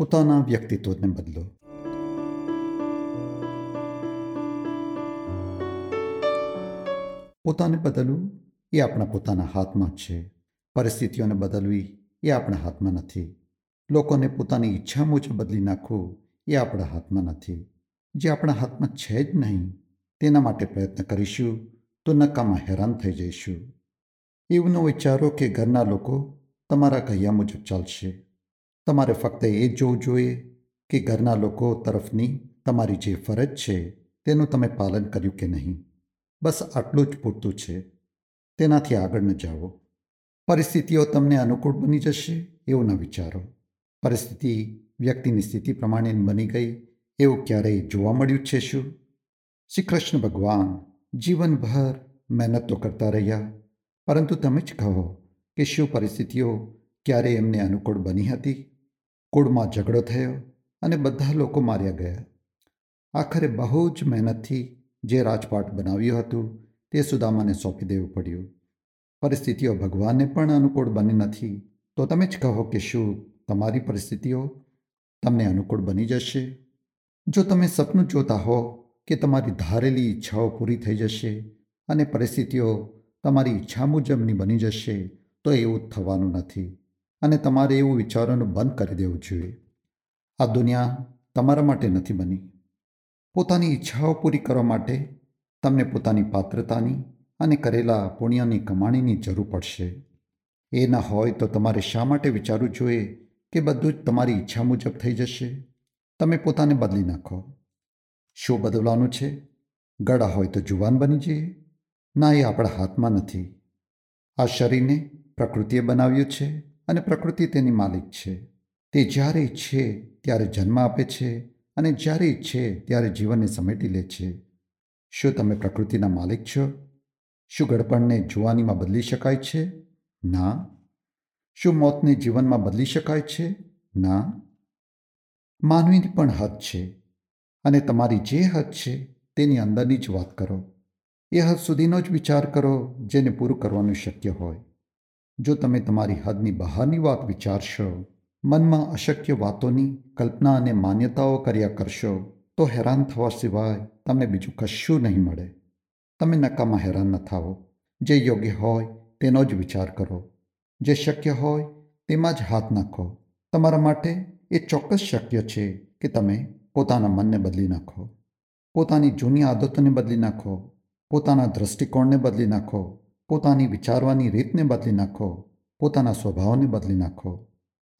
પોતાના વ્યક્તિત્વને બદલો. પોતાને બદલવું એ આપણા પોતાના હાથમાં છે. પરિસ્થિતિઓને બદલવી એ આપણા હાથમાં નથી. લોકોને પોતાની ઈચ્છા મુજબ બદલી નાખવું એ આપણા હાથમાં નથી. જે આપણા હાથમાં છે જ નહીં, તેના માટે પ્રયત્ન કરીશું તો નકામાં હેરાન થઈ જઈશું. એવું ન વિચારો કે ઘરના લોકો તમારા કહ્યા મુજબ ચાલશે. તમારે ફક્ત એ જોવું જોઈએ કે ઘરના લોકો તરફની તમારી જે ફરજ છે તેનું તમે પાલન કર્યું કે નહીં. બસ આટલું જ પૂરતું છે. તેનાથી આગળ ન જાઓ. પરિસ્થિતિઓ તમને અનુકૂળ બની જશે એવું ન વિચારો. પરિસ્થિતિ વ્યક્તિની સ્થિતિ પ્રમાણે બની ગઈ એવું ક્યારેય જોવા મળ્યું છે શું? શ્રી કૃષ્ણ ભગવાન જીવનભર મહેનત તો કરતા રહ્યા. પરંતુ તમે જ કહો કે શું પરિસ્થિતિઓ ક્યારે એમને અનુકૂળ બની હતી? કુળમાં ઝઘડો થયો અને બધા લોકો માર્યા ગયા. આખરે બહુ જ મહેનતથી જે રાજપાટ બનાવ્યું હતું તે સુદામાને સોંપી દેવું પડ્યું. પરિસ્થિતિઓ ભગવાનને પણ અનુકૂળ બની નથી. તો તમે જ કહો કે શું તમારી પરિસ્થિતિઓ તમને અનુકૂળ બની જશે? જો તમે સપનું જોતા હો કે તમારી ધારેલી ઈચ્છાઓ પૂરી થઈ જશે અને પરિસ્થિતિઓ તમારી ઈચ્છા મુજબની બની જશે, તો એવું થવાનું નથી. અને તમારે એવું વિચારોનું બંધ કરી દેવું જોઈએ. આ દુનિયા તમારા માટે નથી બની. પોતાની ઈચ્છાઓ પૂરી કરવા માટે તમને પોતાની પાત્રતાની અને કરેલા પુણ્યની કમાણીની જરૂર પડશે. એ ન હોય તો તમારે શા માટે વિચારવું જોઈએ કે બધું જ તમારી ઈચ્છા મુજબ થઈ જશે? તમે પોતાને બદલી નાખો. શું બદલવાનું છે? ગળા હોય તો જુવાન બની જઈએ. ના, એ આપણા હાથમાં નથી. આ શરીરને પ્રકૃતિએ બનાવ્યું છે. અને પ્રકૃતિ તેની માલિક છે. તે જ્યારે ઈચ્છે ત્યારે જન્મ આપે છે અને જ્યારે ઈચ્છે ત્યારે જીવનને સમેટી લે છે. શું તમે પ્રકૃતિના માલિક છો? શું ગડપણને જુવાનીમાં બદલી શકાય છે? ના. શું મોતને જીવનમાં બદલી શકાય છે? ના. માનવીની પણ હદ છે અને તમારી જે હદ છે તેની અંદરની જ વાત કરો. એ હદ સુધીનો જ વિચાર કરો જેને પૂરું કરવાનું શક્ય હોય. જો તમે તમારી હદની બહારની વાત વિચારશો, મનમાં અશક્ય વાતોની કલ્પના અને માન્યતાઓ કર્યા કરશો, તો હેરાન થવા સિવાય તમને બીજું કશું નહીં મળે. તમે નકામાં હેરાન ન થાઓ. જે યોગ્ય હોય તેનો જ વિચાર કરો. જે શક્ય હોય તેમાં જ હાથ નાખો. તમારા માટે એ ચોક્કસ શક્ય છે કે તમે પોતાના મનને બદલી નાખો. પોતાની જૂની આદતોને બદલી નાખો. પોતાના દૃષ્ટિકોણને બદલી નાખો. પોતાની વિચારવાની રીતને બદલી નાખો, પોતાના સ્વભાવને બદલી નાખો.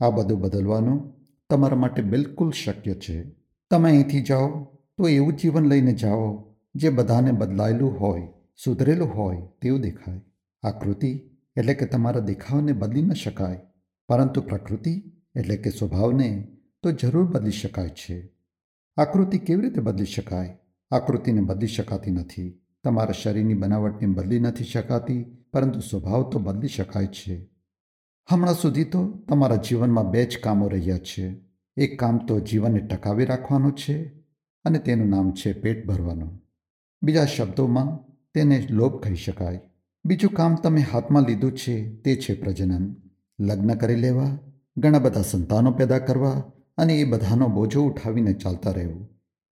આ બધું બદલવાનું તમારા માટે બિલકુલ શક્ય છે. તમે અહીંથી જાઓ તો એવું જીવન લઈને જાઓ જે બધાને બદલાયેલું હોય, સુધરેલું હોય તેવું દેખાય. આકૃતિ એટલે કે તમારા દેખાવને બદલી ન શકાય, પરંતુ પ્રકૃતિ એટલે કે સ્વભાવને તો જરૂર બદલી શકાય છે. આકૃતિ કેવી રીતે બદલી શકાય? આકૃતિને બદલી શકાતી નથી. તમારા શરીરની બનાવટને બદલી નથી શકાતી, પરંતુ સ્વભાવ તો બદલી શકાય છે. હમણાં સુધી તો તમારા જીવનમાં બે જ કામો રહ્યા છે. એક કામ તો જીવનને ટકાવી રાખવાનું છે અને તેનું નામ છે પેટ ભરવાનું. બીજા શબ્દોમાં, તેને લોભ કહી શકાય. બીજું કામ તમે હાથમાં લીધું છે તે છે પ્રજનન. લગ્ન કરી લેવા, ઘણા બધા સંતાનો પેદા કરવા અને એ બધાનો બોજો ઉઠાવીને ચાલતા રહેવું.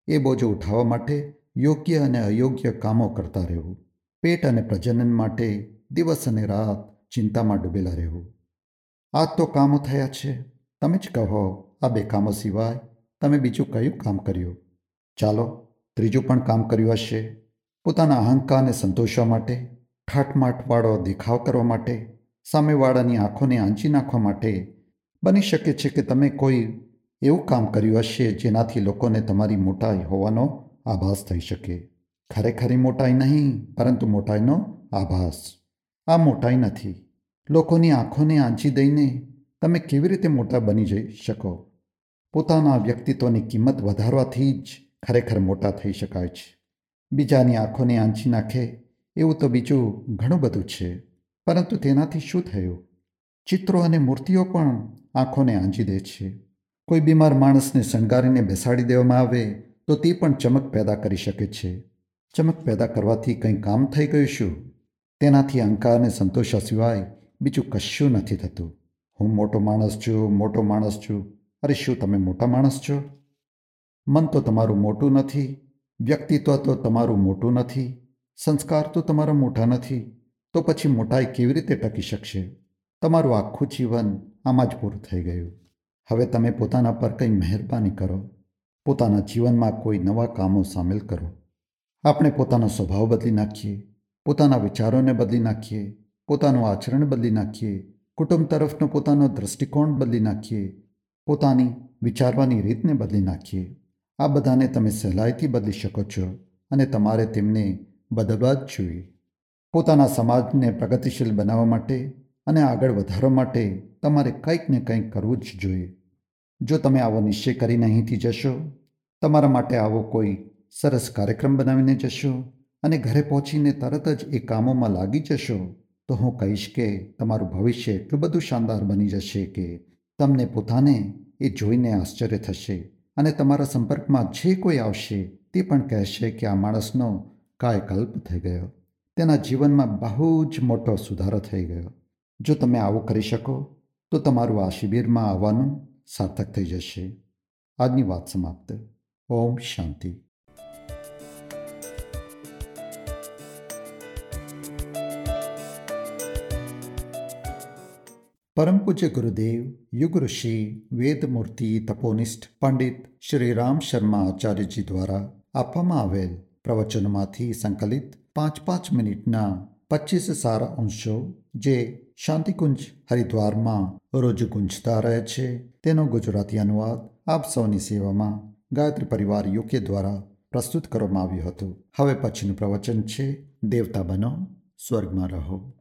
એ બોજો ઉઠાવવા માટે યોગ્ય અને અયોગ્ય કામો કરતા રહેવું. પેટ અને પ્રજનન માટે દિવસ અને રાત ચિંતામાં ડૂબેલા રહેવું. આ તો કામો થયા છે. તમે જ કહો, આ બે કામો સિવાય તમે બીજું કયું કામ કર્યું? ચાલો, ત્રીજું પણ કામ કર્યું હશે. પોતાના અહંકારને સંતોષવા માટે ઠાઠમાઠવાળો દેખાવ કરવા માટે, સામેવાળાની આંખોને આંચી નાખવા માટે બની શકે છે કે તમે કોઈ એવું કામ કર્યું હશે જેનાથી લોકોને તમારી મોટાઈ હોવાનો આભાસ થઈ શકે. ખરેખરી મોટાઈ નહીં, પરંતુ મોટાઈનો આભાસ. આ મોટાઈ નથી. લોકોની આંખોને આંચી દઈને તમે કેવી રીતે મોટા બની જઈ શકો? પોતાના વ્યક્તિત્વની કિંમત વધારવાથી જ ખરેખર મોટા થઈ શકાય છે. બીજાની આંખોને આંચી નાખે એવું તો બીજું ઘણું બધું છે. પરંતુ તેનાથી શું થયું? ચિત્રો અને મૂર્તિઓ પણ આંખોને આંજી દે છે. કોઈ બીમાર માણસને શણગારીને બેસાડી દેવામાં આવે તો તે પણ ચમક પેદા કરી શકે છે. ચમક પેદા કરવાથી કંઈ કામ થઈ ગયું શું? તેનાથી અહંકારને સંતોષા સિવાય બીજું કશું નથી થતું. હું મોટો માણસ છું, મોટો માણસ છું. અરે શું તમે મોટા માણસ છો? મન તો તમારું મોટું નથી, વ્યક્તિત્વ તો તમારું મોટું નથી, સંસ્કાર તો તમારા મોટા નથી. તો પછી મોટાઈ કેવી રીતે ટકી શકશે? તમારું આખું જીવન આમાં જ પૂરું થઈ ગયું. હવે તમે પોતાના પર કંઈ મહેરબાની કરો. પોતાના જીવનમાં કોઈ નવા કામો સામેલ કરો. આપણે પોતાનો સ્વભાવ બદલી નાખીએ, પોતાના વિચારોને બદલી નાખીએ, પોતાનું આચરણ બદલી નાખીએ, કુટુંબ તરફનો પોતાનો દૃષ્ટિકોણ બદલી નાખીએ, પોતાની વિચારવાની રીતને બદલી નાખીએ. આ બધાને તમે સહેલાઈથી બદલી શકો છો અને તમારે તેમને બદલવા જ જોઈએ. પોતાના સમાજને પ્રગતિશીલ બનાવવા માટે અને આગળ વધારવા માટે તમારે કંઈક ને કંઈક કરવું જ જોઈએ. જો તમે આવો નિશ્ચય કરીને અહીંથી જશો, તમારા માટે આવો કોઈ સરસ કાર્યક્રમ બનાવીને જશો અને ઘરે પહોંચીને તરત જ એ કામોમાં લાગી જશો, તો હું કહીશ કે તમારું ભવિષ્ય એટલું બધું શાનદાર બની જશે કે તમને પોતાને એ જોઈને આશ્ચર્ય થશે અને તમારા સંપર્કમાં જે કોઈ આવશે તે પણ કહેશે કે આ માણસનો કાયકલ્પ થઈ ગયો. તેના જીવનમાં બહુ જ મોટો સુધારો થઈ ગયો. જો તમે આવું કરી શકો, તો તમારું આ શિબિરમાં આવવાનું સાર્થક થઈ જશે આજની વાત સમાપ્ત ઓમ શાંતિ પરમ પૂજ્ય ગુરુદેવ યુગ ઋષિ વેદમૂર્તિ તપોનિષ્ઠ પંડિત શ્રી રામ શર્મા આચાર્યજી દ્વારા આપવામાં આવેલ પ્રવચનોમાંથી સંકલિત પાંચ પાંચ મિનિટના પચીસ સારા અંશો જે શાંતિકુંજ હરિદ્વારમાં રોજ ગુંજતા રહે છે. તેનો ગુજરાતી અનુવાદ આપ સૌની સેવામાં ગાયત્રી પરિવાર યુકે દ્વારા પ્રસ્તુત કરવામાં આવ્યું હતું. હવે પછીનું પ્રવચન છે. દેવતા બનો, સ્વર્ગમાં રહો.